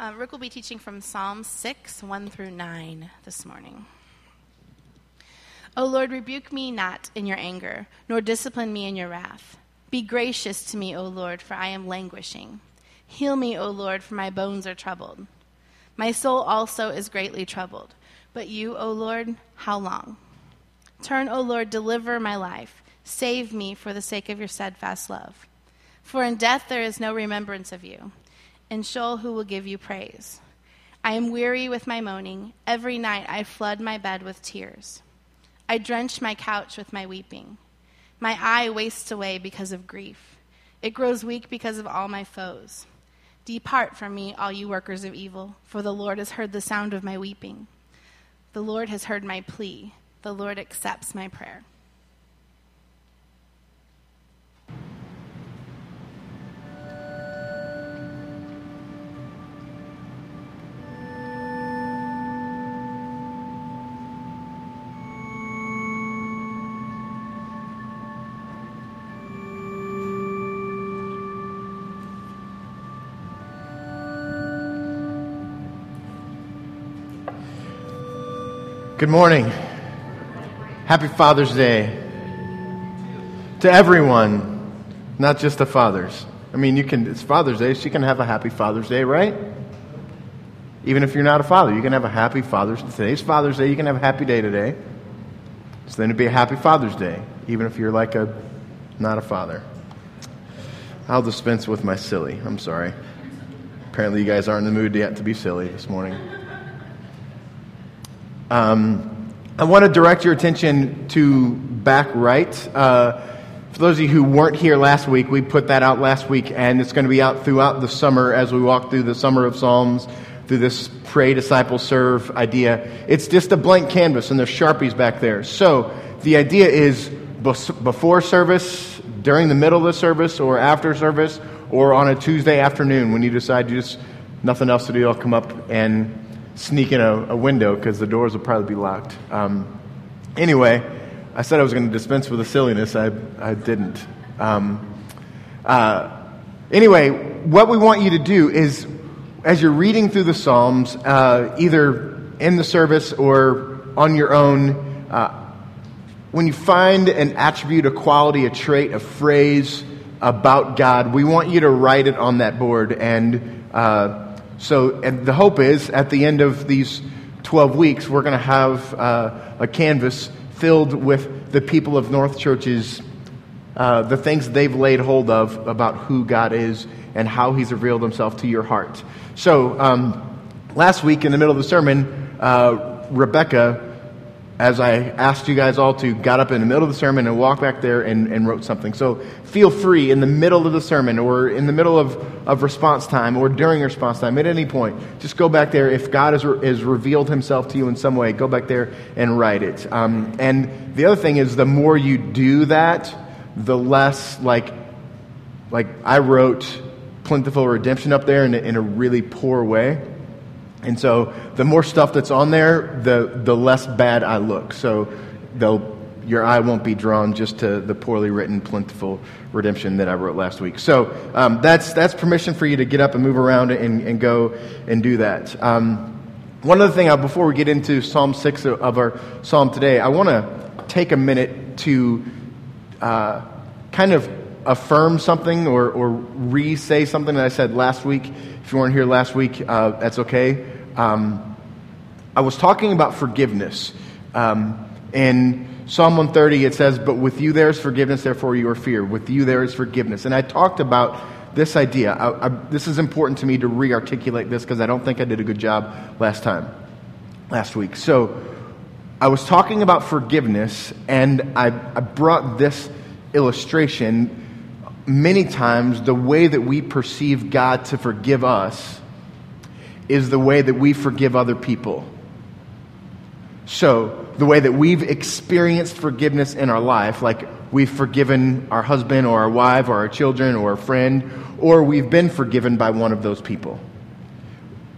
Um, Rick will be teaching from Psalm 6, 1 through 9 this morning. O Lord, rebuke me not in your anger, nor discipline me in your wrath. Be gracious to me, O Lord, for I am languishing. Heal me, O Lord, for my bones are troubled. My soul also is greatly troubled. But you, O Lord, how long? Turn, O Lord, deliver my life. Save me for the sake of your steadfast love. For in death there is no remembrance of you. In Sheol, who will give you praise? I am weary with my moaning. Every night I flood my bed with tears. I drench my couch with my weeping. My eye wastes away because of grief. It grows weak because of all my foes. Depart from me, all you workers of evil, for the Lord has heard the sound of my weeping. The Lord has heard my plea. The Lord accepts my prayer. Good morning. Happy Father's Day to everyone, not just the fathers. I mean, you can, it's Father's Day, so you can have a happy Father's Day, right? Even if you're not a father, you can have a happy Father's Day. Today's Father's Day, you can have a happy day today. So then it'd be a happy Father's Day, even if you're like a, not a father. I'll dispense with my silly. I'm sorry. Apparently, you guys aren't in the mood yet to be silly this morning. Um, I want to direct your attention to back right. Uh, for those of you who weren't here last week, we put that out last week, and it's going to be out throughout the summer as we walk through the summer of Psalms, through this pray, disciple, serve idea. It's just a blank canvas, and there's Sharpies back there. So the idea is before service, during the middle of the service, or after service, or on a Tuesday afternoon when you decide you just nothing else to do, I'll come up and sneak in a, a window because the doors will probably be locked. Um, anyway, I said I was going to dispense with the silliness. I, I didn't. Um, uh, anyway, what we want you to do is, as you're reading through the Psalms, uh, either in the service or on your own, uh, when you find an attribute, a quality, a trait, a phrase about God, we want you to write it on that board and uh, so, and the hope is at the end of these 12 weeks, we're going to have uh, a canvas filled with the people of North Church's, uh, the things they've laid hold of about who God is and how He's revealed Himself to your heart. So, um, last week in the middle of the sermon, uh, Rebecca as I asked you guys all to, got up in the middle of the sermon and walked back there and, and wrote something. So feel free in the middle of the sermon or in the middle of, of response time or during response time at any point, just go back there. If God has, re- has revealed himself to you in some way, go back there and write it. Um, and the other thing is, the more you do that, the less like, like I wrote plentiful redemption up there in in a really poor way. And so the more stuff that's on there, the, the less bad I look. So your eye won't be drawn just to the poorly written, plentiful redemption that I wrote last week. So um, that's, that's permission for you to get up and move around and, and go and do that. Um, one other thing, uh, before we get into Psalm 6 of our psalm today, I want to take a minute to uh, kind of affirm something or, or re say something that I said last week. If you weren't here last week, uh, that's okay. Um, I was talking about forgiveness. Um, in Psalm 130, it says, But with you there is forgiveness, therefore you are feared. With you there is forgiveness. And I talked about this idea. I, I, this is important to me to re articulate this because I don't think I did a good job last time, last week. So I was talking about forgiveness, and I, I brought this illustration many times the way that we perceive God to forgive us is the way that we forgive other people. So, the way that we've experienced forgiveness in our life, like we've forgiven our husband or our wife or our children or a friend, or we've been forgiven by one of those people.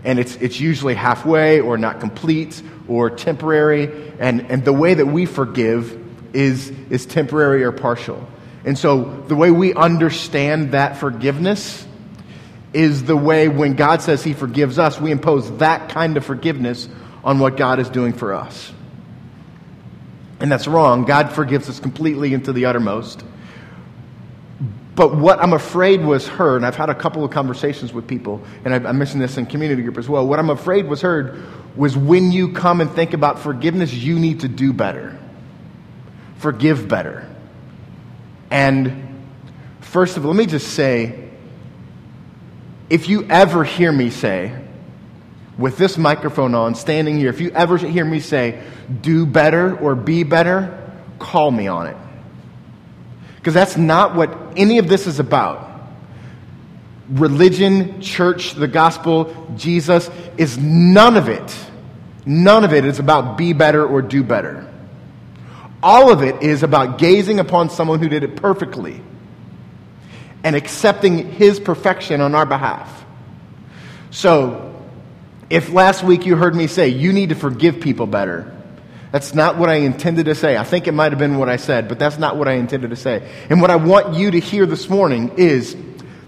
And it's, it's usually halfway or not complete or temporary. And, and the way that we forgive is, is temporary or partial. And so the way we understand that forgiveness is the way when God says He forgives us, we impose that kind of forgiveness on what God is doing for us. And that's wrong. God forgives us completely into the uttermost. But what I'm afraid was heard, and I've had a couple of conversations with people, and I, I mentioned this in community group as well. What I'm afraid was heard was when you come and think about forgiveness, you need to do better, forgive better. And first of all, let me just say if you ever hear me say, with this microphone on, standing here, if you ever hear me say, do better or be better, call me on it. Because that's not what any of this is about. Religion, church, the gospel, Jesus is none of it. None of it is about be better or do better. All of it is about gazing upon someone who did it perfectly and accepting his perfection on our behalf. So, if last week you heard me say, you need to forgive people better, that's not what I intended to say. I think it might have been what I said, but that's not what I intended to say. And what I want you to hear this morning is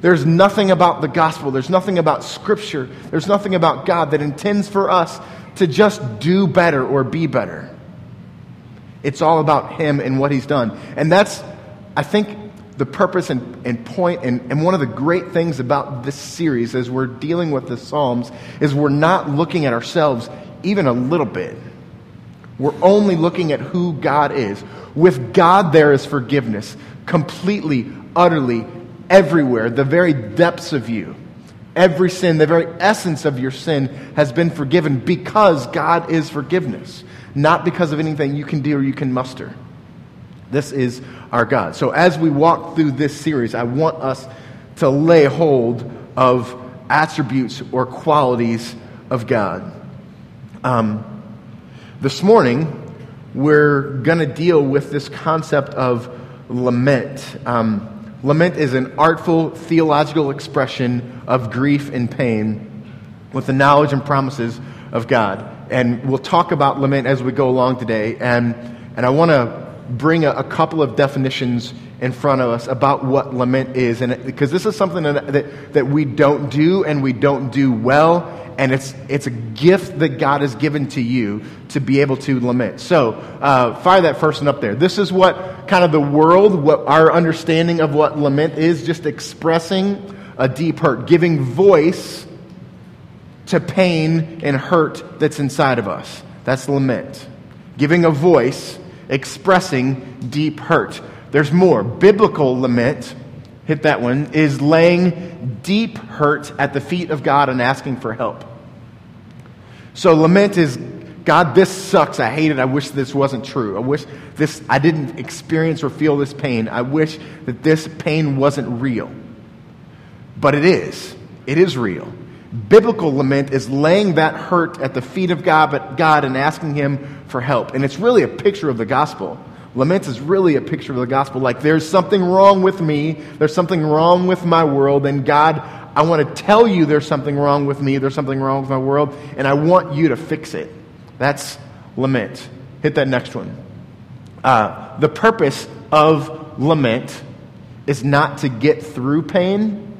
there's nothing about the gospel, there's nothing about scripture, there's nothing about God that intends for us to just do better or be better. It's all about Him and what He's done. And that's, I think, the purpose and, and point, and, and one of the great things about this series as we're dealing with the Psalms is we're not looking at ourselves even a little bit. We're only looking at who God is. With God, there is forgiveness, completely, utterly, everywhere, the very depths of you. Every sin, the very essence of your sin has been forgiven because God is forgiveness, not because of anything you can do or you can muster. This is our God. So as we walk through this series, I want us to lay hold of attributes or qualities of God. Um, this morning, we're going to deal with this concept of lament. Um, lament is an artful theological expression of grief and pain with the knowledge and promises of God. And we'll talk about lament as we go along today. And, and I want to bring a, a, couple of definitions in front of us about what lament is. And because this is something that, that, that we don't do and we don't do well. And it's, it's a gift that God has given to you to be able to lament. So, uh, fire that first one up there. This is what kind of the world, what our understanding of what lament is, just expressing a deep hurt, giving voice to pain and hurt that's inside of us. That's lament. Giving a voice expressing deep hurt. There's more. Biblical lament, hit that one, is laying deep hurt at the feet of God and asking for help. So lament is God, this sucks. I hate it. I wish this wasn't true. I wish this I didn't experience or feel this pain. I wish that this pain wasn't real. But it is. It is real. Biblical lament is laying that hurt at the feet of God, God and asking Him for help. And it's really a picture of the gospel. Lament is really a picture of the gospel. Like, there's something wrong with me, there's something wrong with my world, and God, I want to tell you there's something wrong with me, there's something wrong with my world, and I want you to fix it. That's lament. Hit that next one. Uh, the purpose of lament is not to get through pain,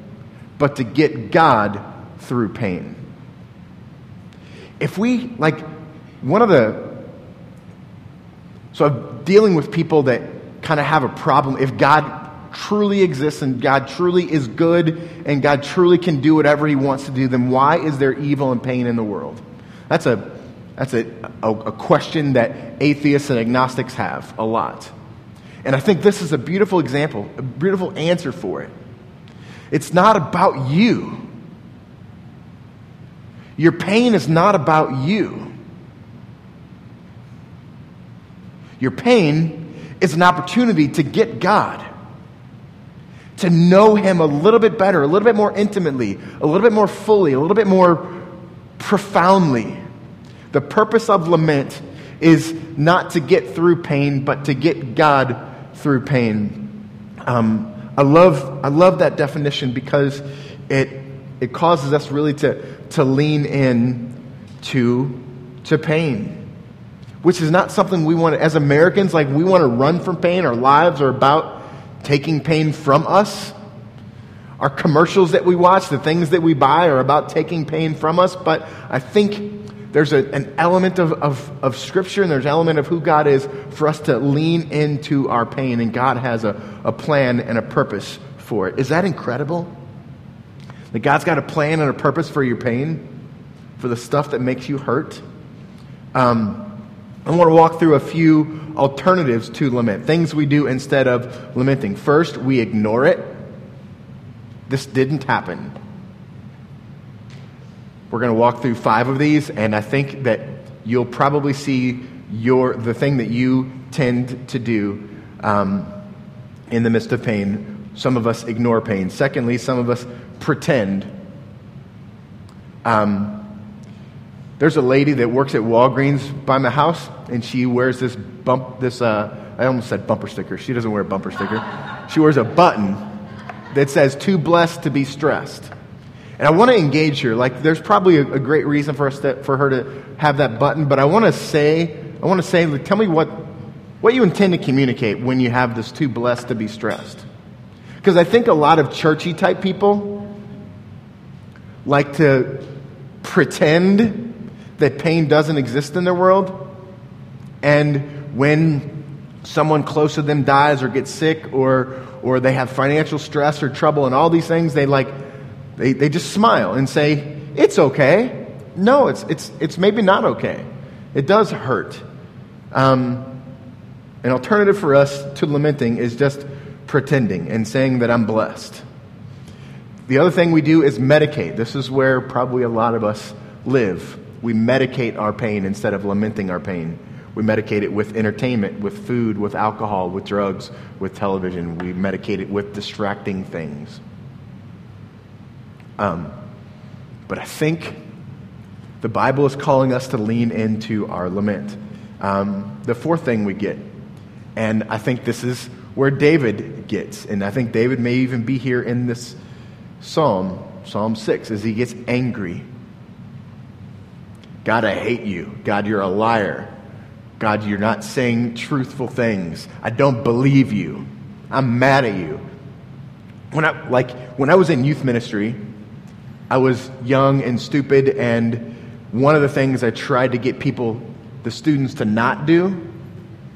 but to get God through pain. If we, like, one of the, so I'm dealing with people that kind of have a problem. If God truly exists and God truly is good and God truly can do whatever he wants to do, then why is there evil and pain in the world? That's a, that's a, a, a question that atheists and agnostics have a lot. And I think this is a beautiful example, a beautiful answer for it. It's not about you. Your pain is not about you. Your pain is an opportunity to get God, to know Him a little bit better, a little bit more intimately, a little bit more fully, a little bit more profoundly. The purpose of lament is not to get through pain, but to get God through pain. Um, I, love, I love that definition because it, it causes us really to, to lean in to, to pain, which is not something we want as Americans, like we want to run from pain. Our lives are about taking pain from us. our commercials that we watch, the things that we buy are about taking pain from us, but I think there's a, an element of, of, of Scripture and there's an element of who God is for us to lean into our pain, and God has a, a plan and a purpose for it. Is that incredible? That God's got a plan and a purpose for your pain, for the stuff that makes you hurt. Um, I want to walk through a few alternatives to lament, things we do instead of lamenting. First, we ignore it. This didn't happen. We're going to walk through five of these, and I think that you'll probably see your, the thing that you tend to do um, in the midst of pain. Some of us ignore pain. Secondly, some of us pretend. Um, there's a lady that works at Walgreens by my house, and she wears this bump, this, uh, I almost said bumper sticker. She doesn't wear a bumper sticker. She wears a button that says, too blessed to be stressed. And I want to engage her. Like, there's probably a, a great reason for us to, for her to have that button, but I want to say, I want to say, tell me what, what you intend to communicate when you have this too blessed to be stressed. Because I think a lot of churchy type people like to pretend that pain doesn't exist in their world. And when someone close to them dies or gets sick or, or they have financial stress or trouble and all these things, they like, they, they just smile and say, it's okay. No, it's, it's, it's maybe not okay. It does hurt. Um, an alternative for us to lamenting is just pretending and saying that I'm blessed. The other thing we do is medicate. This is where probably a lot of us live we medicate our pain instead of lamenting our pain. We medicate it with entertainment, with food, with alcohol, with drugs, with television. We medicate it with distracting things. Um, but I think the Bible is calling us to lean into our lament. Um, the fourth thing we get, and I think this is where David gets, and I think David may even be here in this psalm, Psalm 6, as he gets angry God, I hate you. God, you're a liar. God, you're not saying truthful things. I don't believe you. I'm mad at you. When I, like, when I was in youth ministry, I was young and stupid, and one of the things I tried to get people, the students, to not do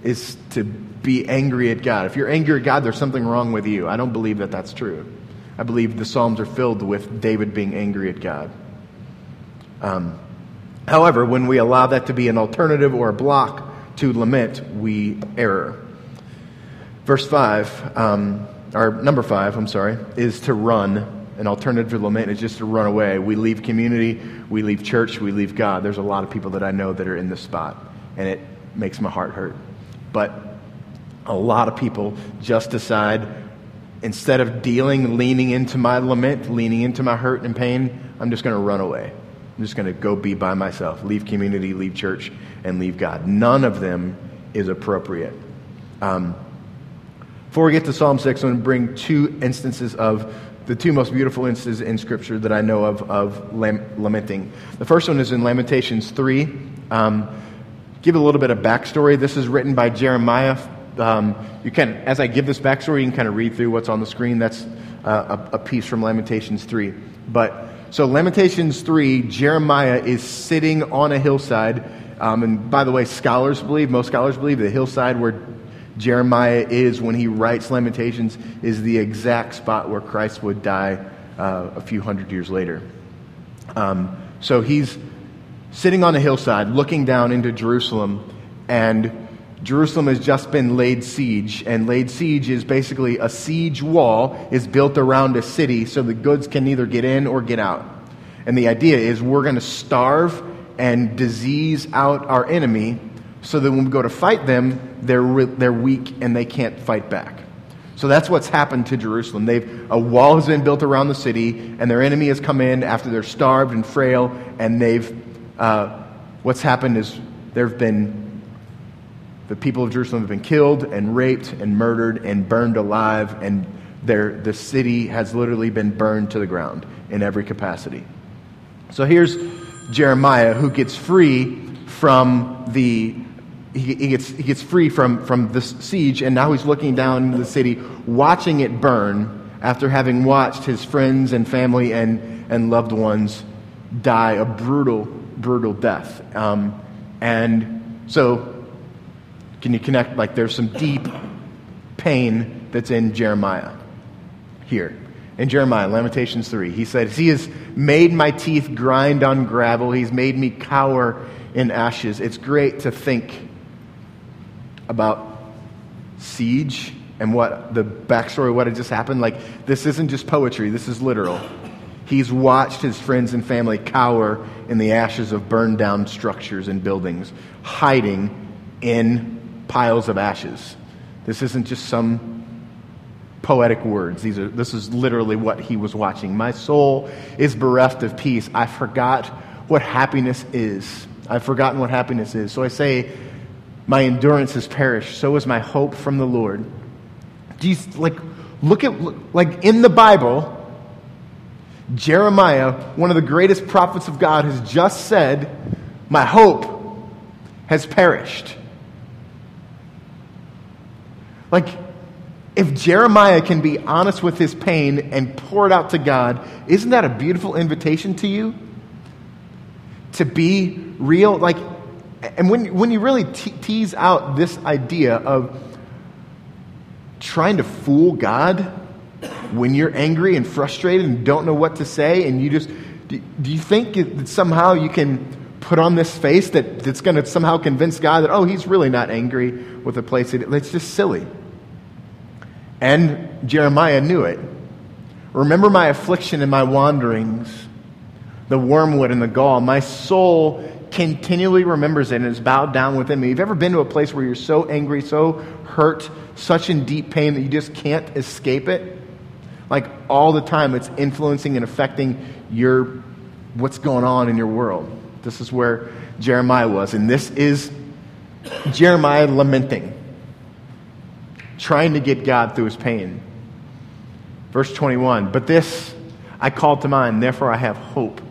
is to be angry at God. If you're angry at God, there's something wrong with you. I don't believe that that's true. I believe the Psalms are filled with David being angry at God. Um, However, when we allow that to be an alternative or a block to lament, we err. Verse 5, um, or number 5, I'm sorry, is to run. An alternative to lament is just to run away. We leave community, we leave church, we leave God. There's a lot of people that I know that are in this spot, and it makes my heart hurt. But a lot of people just decide instead of dealing, leaning into my lament, leaning into my hurt and pain, I'm just going to run away. I'm just going to go be by myself, leave community, leave church, and leave God. None of them is appropriate. Um, before we get to Psalm 6, I'm going to bring two instances of the two most beautiful instances in Scripture that I know of of lamenting. The first one is in Lamentations 3. Um, give a little bit of backstory. This is written by Jeremiah. Um, you can, as I give this backstory, you can kind of read through what's on the screen. That's uh, a, a piece from Lamentations 3. But so, Lamentations 3, Jeremiah is sitting on a hillside. Um, and by the way, scholars believe, most scholars believe, the hillside where Jeremiah is when he writes Lamentations is the exact spot where Christ would die uh, a few hundred years later. Um, so, he's sitting on a hillside looking down into Jerusalem, and Jerusalem has just been laid siege, and laid siege is basically a siege wall is built around a city so the goods can neither get in or get out. And the idea is we're going to starve and disease out our enemy so that when we go to fight them, they're, re- they're weak and they can't fight back. So that's what's happened to Jerusalem. They've, a wall has been built around the city, and their enemy has come in after they're starved and frail, and they've, uh, what's happened is there have been the people of Jerusalem have been killed and raped and murdered and burned alive, and the city has literally been burned to the ground in every capacity. So here's Jeremiah who gets free from the he, gets, he gets free from, from this siege, and now he's looking down into the city, watching it burn after having watched his friends and family and, and loved ones die a brutal, brutal death. Um, and so, can you connect? Like, there's some deep pain that's in Jeremiah here. In Jeremiah, Lamentations 3, he says, He has made my teeth grind on gravel, He's made me cower in ashes. It's great to think about siege and what the backstory, of what had just happened. Like, this isn't just poetry, this is literal. He's watched his friends and family cower in the ashes of burned down structures and buildings, hiding in piles of ashes. This isn't just some poetic words. These are, this is literally what he was watching. My soul is bereft of peace. I forgot what happiness is. I've forgotten what happiness is. So I say, my endurance has perished. So is my hope from the Lord. You, like, look at, like, in the Bible, Jeremiah, one of the greatest prophets of God, has just said, My hope has perished. Like, if Jeremiah can be honest with his pain and pour it out to God, isn't that a beautiful invitation to you? To be real? Like, and when, when you really te- tease out this idea of trying to fool God when you're angry and frustrated and don't know what to say, and you just, do, do you think that somehow you can put on this face that, that's going to somehow convince God that, oh, he's really not angry with the place? It's just silly. And Jeremiah knew it. Remember my affliction and my wanderings, the wormwood and the gall. My soul continually remembers it and is bowed down within me. You've ever been to a place where you're so angry, so hurt, such in deep pain that you just can't escape it? Like all the time, it's influencing and affecting your what's going on in your world. This is where Jeremiah was, and this is Jeremiah lamenting, trying to get God through his pain. Verse 21 But this I called to mind, therefore I have hope.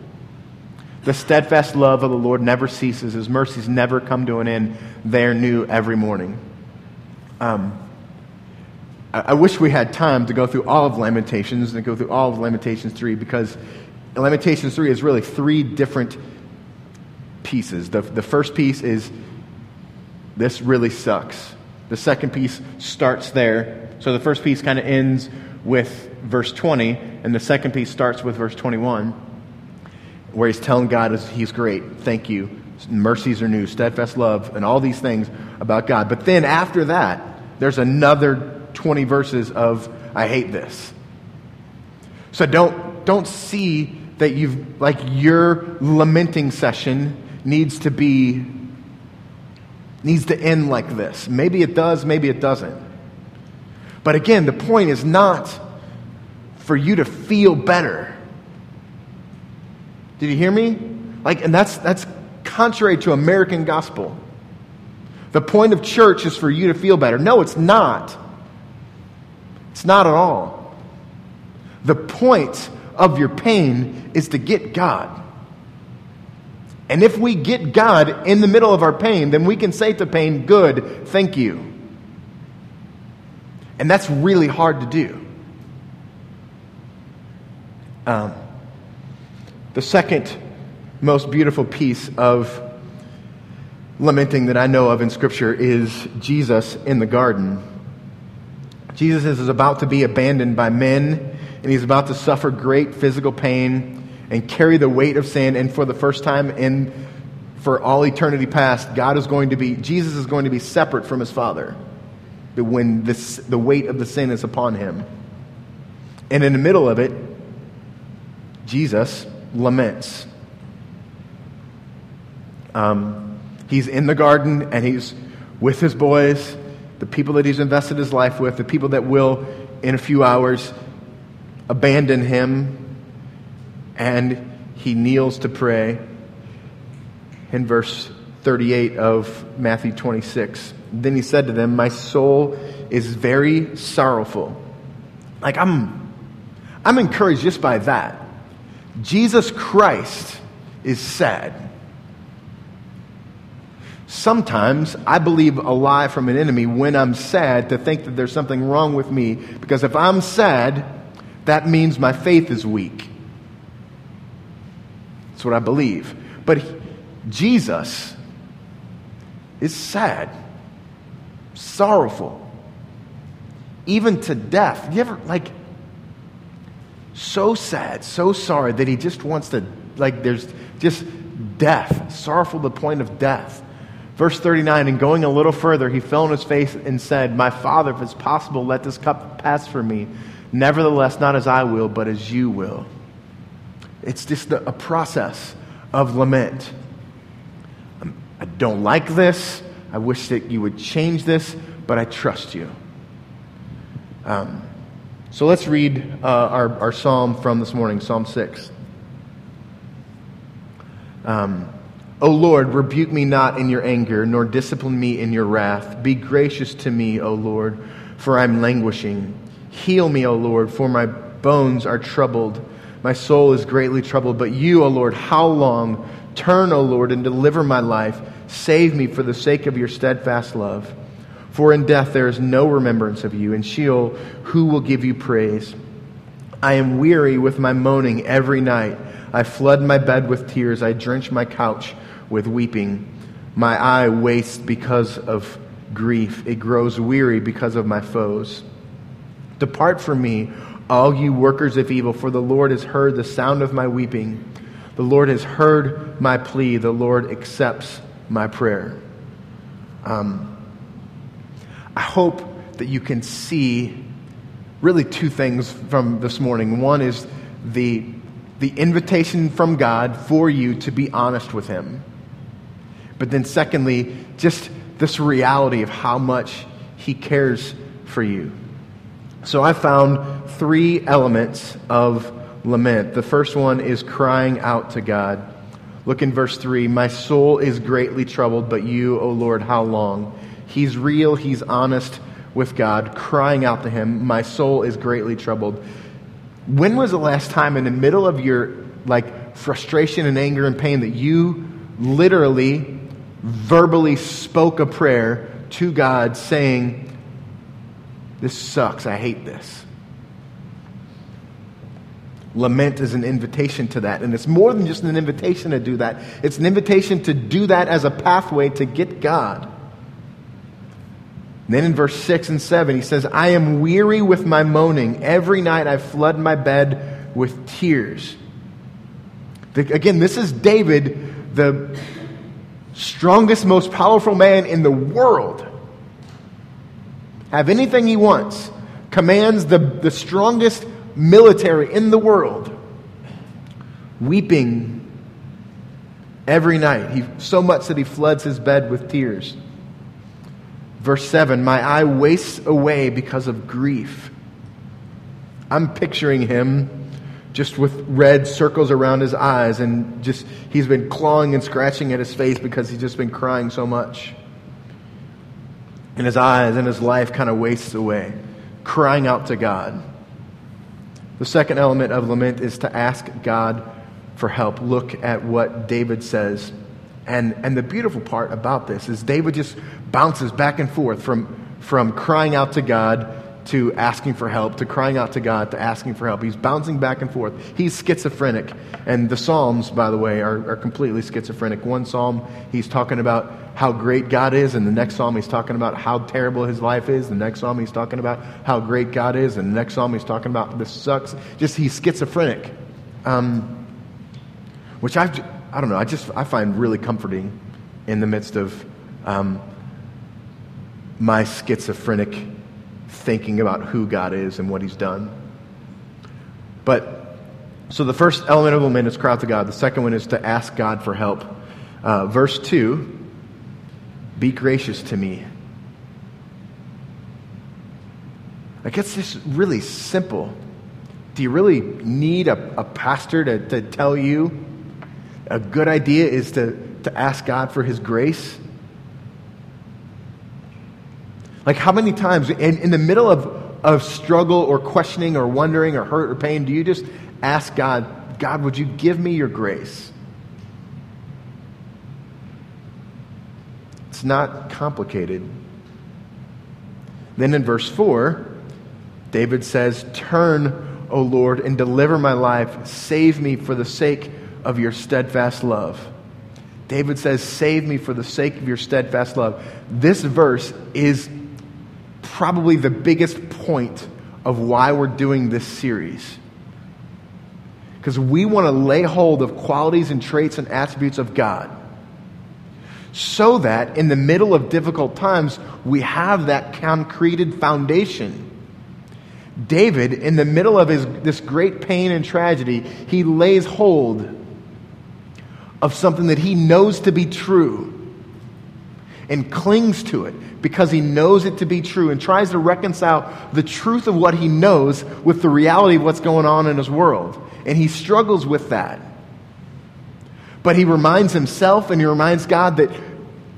The steadfast love of the Lord never ceases, his mercies never come to an end. They are new every morning. Um, I, I wish we had time to go through all of Lamentations and go through all of Lamentations 3 because Lamentations 3 is really three different pieces. The, the first piece is this really sucks. The second piece starts there. So the first piece kind of ends with verse 20, and the second piece starts with verse 21 where he's telling God he's great. Thank you. Mercies are new, steadfast love, and all these things about God. But then after that, there's another 20 verses of I hate this. So don't don't see that you've like your lamenting session needs to be needs to end like this. Maybe it does, maybe it doesn't. But again, the point is not for you to feel better. Did you hear me? Like, and that's, that's contrary to American gospel. The point of church is for you to feel better. No, it's not. It's not at all. The point of your pain is to get God. And if we get God in the middle of our pain, then we can say to pain, Good, thank you. And that's really hard to do. Um, the second most beautiful piece of lamenting that I know of in Scripture is Jesus in the garden. Jesus is about to be abandoned by men, and he's about to suffer great physical pain and carry the weight of sin. And for the first time in for all eternity past, God is going to be Jesus is going to be separate from his Father when this, the weight of the sin is upon him. And in the middle of it, Jesus laments. Um, he's in the garden and he's with his boys, the people that he's invested his life with, the people that will, in a few hours, abandon him. And he kneels to pray in verse 38 of Matthew 26. Then he said to them, My soul is very sorrowful. Like, I'm, I'm encouraged just by that. Jesus Christ is sad. Sometimes I believe a lie from an enemy when I'm sad to think that there's something wrong with me because if I'm sad, that means my faith is weak. That's what I believe. But Jesus is sad, sorrowful, even to death. You ever, like, so sad, so sorry that he just wants to, like, there's just death, sorrowful to the point of death. Verse 39, and going a little further, he fell on his face and said, My father, if it's possible, let this cup pass from me. Nevertheless, not as I will, but as you will. It's just a process of lament. Um, I don't like this. I wish that you would change this, but I trust you. Um, so let's read uh, our, our psalm from this morning, Psalm 6. Um, O Lord, rebuke me not in your anger, nor discipline me in your wrath. Be gracious to me, O Lord, for I am languishing. Heal me, O Lord, for my bones are troubled. My soul is greatly troubled. But you, O Lord, how long? Turn, O Lord, and deliver my life. Save me for the sake of your steadfast love. For in death there is no remembrance of you. In Sheol, who will give you praise? I am weary with my moaning every night. I flood my bed with tears. I drench my couch with weeping. My eye wastes because of grief. It grows weary because of my foes. Depart from me, all you workers of evil, for the Lord has heard the sound of my weeping. The Lord has heard my plea. The Lord accepts my prayer. Um, I hope that you can see really two things from this morning. One is the, the invitation from God for you to be honest with Him. But then, secondly, just this reality of how much He cares for you. So I found three elements of lament. The first one is crying out to God. Look in verse 3 My soul is greatly troubled, but you, O Lord, how long? He's real, he's honest with God, crying out to Him, My soul is greatly troubled. When was the last time in the middle of your like frustration and anger and pain that you literally verbally spoke a prayer to God saying, This sucks. I hate this. Lament is an invitation to that. And it's more than just an invitation to do that, it's an invitation to do that as a pathway to get God. then in verse 6 and 7, he says, I am weary with my moaning. Every night I flood my bed with tears. again, this is David, the strongest, most powerful man in the world, have anything he wants, commands the, the strongest military in the world, weeping every night. He, so much that he floods his bed with tears. Verse 7 My eye wastes away because of grief. I'm picturing him just with red circles around his eyes, and just he's been clawing and scratching at his face because he's just been crying so much. And his eyes and his life kind of wastes away, crying out to God. The second element of lament is to ask God for help. Look at what David says. And, and the beautiful part about this is David just bounces back and forth from, from crying out to God to asking for help, to crying out to God, to asking for help. He's bouncing back and forth. He's schizophrenic. And the Psalms, by the way, are, are completely schizophrenic. One Psalm, he's talking about how great God is, and the next Psalm, he's talking about how terrible his life is. The next Psalm, he's talking about how great God is, and the next Psalm, he's talking about this sucks. Just, he's schizophrenic. Um, which I, I don't know, I just, I find really comforting in the midst of um, my schizophrenic thinking about who God is and what He's done. But, so the first element of lament is cry out to God. The second one is to ask God for help. Uh, verse 2 Be gracious to me. Like, it's just really simple. Do you really need a, a pastor to, to tell you a good idea is to, to ask God for His grace? Like, how many times in, in the middle of, of struggle or questioning or wondering or hurt or pain, do you just ask God, God, would you give me your grace? It's not complicated. Then in verse 4, David says, Turn, O Lord, and deliver my life. Save me for the sake of your steadfast love. David says, Save me for the sake of your steadfast love. This verse is probably the biggest point of why we're doing this series. Because we want to lay hold of qualities and traits and attributes of God so that in the middle of difficult times, we have that concreted foundation. David, in the middle of his, this great pain and tragedy, he lays hold of something that he knows to be true and clings to it because he knows it to be true and tries to reconcile the truth of what he knows with the reality of what's going on in his world. And he struggles with that. But he reminds himself and he reminds God that,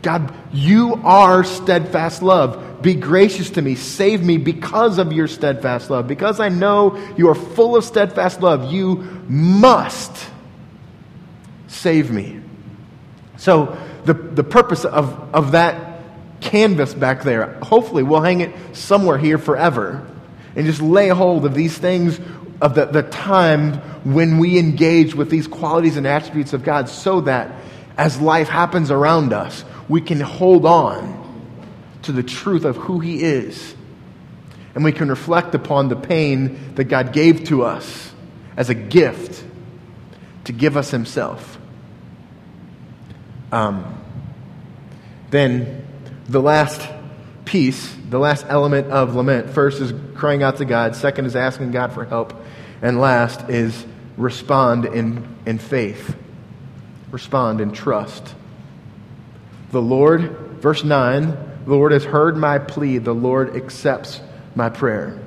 God, you are steadfast love. Be gracious to me. Save me because of your steadfast love. Because I know you are full of steadfast love, you must save me. So, the, the purpose of, of that canvas back there, hopefully, we'll hang it somewhere here forever and just lay hold of these things of the, the time when we engage with these qualities and attributes of God so that as life happens around us, we can hold on to the truth of who He is. And we can reflect upon the pain that God gave to us as a gift to give us Himself. Um, then the last piece, the last element of lament, first is crying out to God, second is asking God for help, and last is respond in, in faith, respond in trust. The Lord, verse 9, the Lord has heard my plea, the Lord accepts my prayer.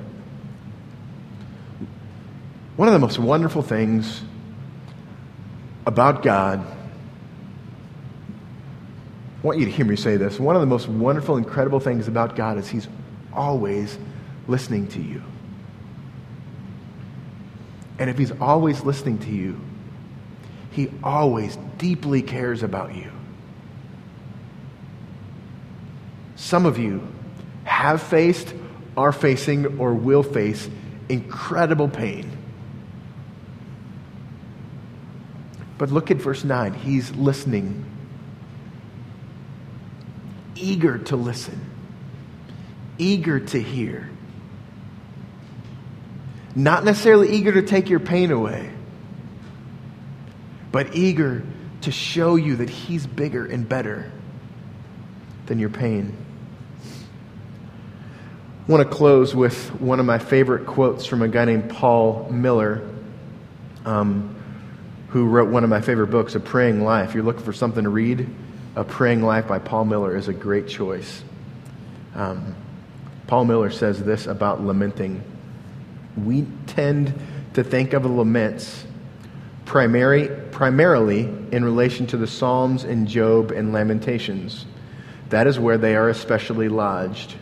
One of the most wonderful things about God, I want you to hear me say this. One of the most wonderful, incredible things about God is He's always listening to you. And if He's always listening to you, He always deeply cares about you. Some of you have faced, are facing, or will face incredible pain. But look at verse 9. He's listening, eager to listen, eager to hear. Not necessarily eager to take your pain away, but eager to show you that He's bigger and better than your pain. I want to close with one of my favorite quotes from a guy named Paul Miller, um, who wrote one of my favorite books, A Praying Life. If you're looking for something to read, A Praying Life by Paul Miller is a great choice. Um, Paul Miller says this about lamenting. We tend to think of laments primary, primarily in relation to the Psalms and Job and Lamentations. That is where they are especially lodged.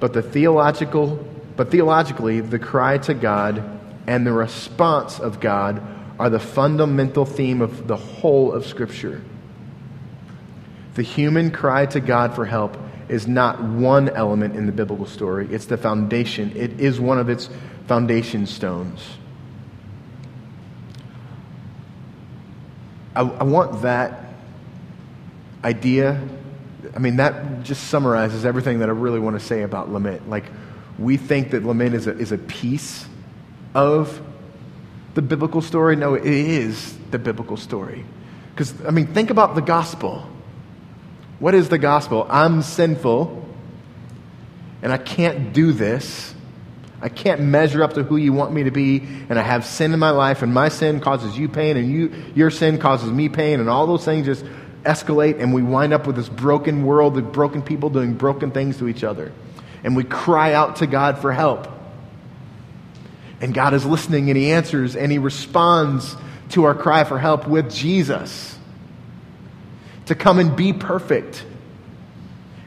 But the theological, but theologically, the cry to God and the response of God are the fundamental theme of the whole of Scripture. The human cry to God for help is not one element in the biblical story, it's the foundation. It is one of its foundation stones. I, I want that idea I mean, that just summarizes everything that I really want to say about lament. Like, we think that lament is a, is a piece of the biblical story. No, it is the biblical story. Because, I mean, think about the gospel. What is the gospel? I'm sinful, and I can't do this. I can't measure up to who you want me to be, and I have sin in my life, and my sin causes you pain, and you, your sin causes me pain, and all those things just escalate and we wind up with this broken world with broken people doing broken things to each other. And we cry out to God for help. And God is listening and He answers and He responds to our cry for help with Jesus to come and be perfect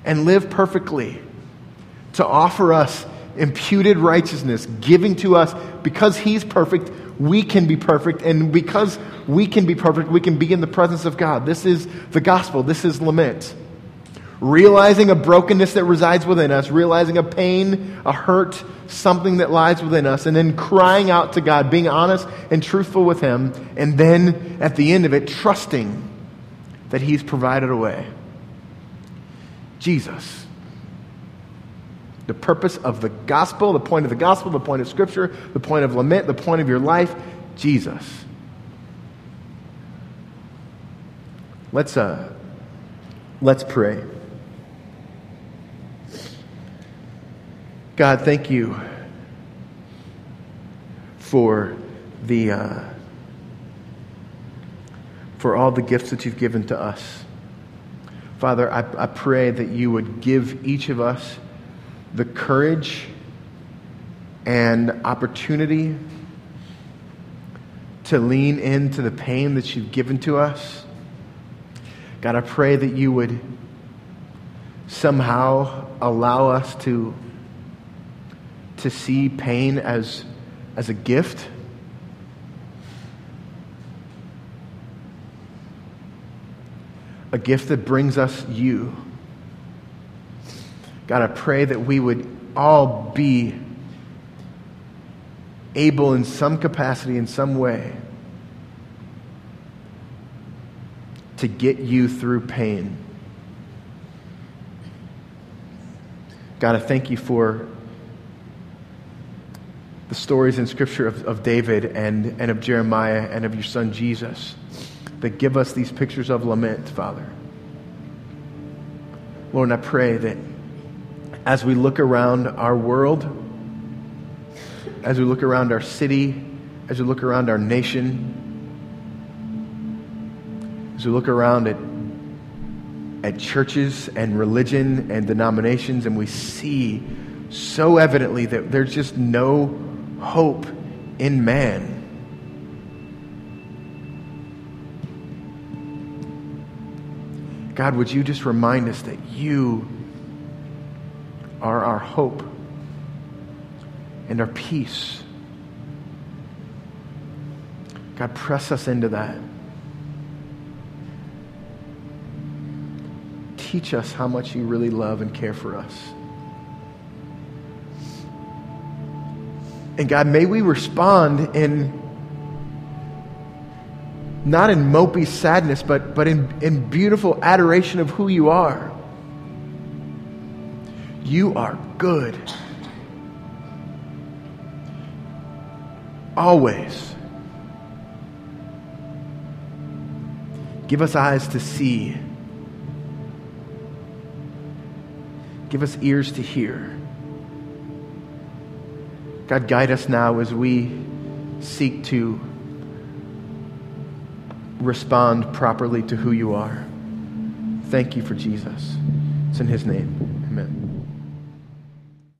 and live perfectly, to offer us imputed righteousness, giving to us because He's perfect, we can be perfect. And because we can be perfect, we can be in the presence of God. This is the gospel. This is lament. realizing a brokenness that resides within us, realizing a pain, a hurt, something that lies within us, and then crying out to God, being honest and truthful with Him, and then at the end of it, trusting that He's provided a way. Jesus. The purpose of the gospel, the point of the gospel, the point of Scripture, the point of lament, the point of your life, Jesus. Let's, uh, let's pray. God, thank you for the uh, for all the gifts that you've given to us. Father, I, I pray that you would give each of us the courage and opportunity to lean into the pain that you've given to us. God, I pray that you would somehow allow us to to see pain as, as a gift. A gift that brings us you. God, I pray that we would all be able in some capacity, in some way, to get you through pain. God, I thank you for the stories in Scripture of, of David and, and of Jeremiah and of your son Jesus that give us these pictures of lament, Father. Lord, and I pray that as we look around our world, as we look around our city, as we look around our nation, as we look around at, at churches and religion and denominations, and we see so evidently that there's just no hope in man. God, would you just remind us that you are our hope and our peace? God, press us into that. Teach us how much you really love and care for us. And God, may we respond in not in mopey sadness, but, but in, in beautiful adoration of who you are. You are good. Always. Give us eyes to see. Give us ears to hear. God, guide us now as we seek to respond properly to who you are. Thank you for Jesus. It's in his name.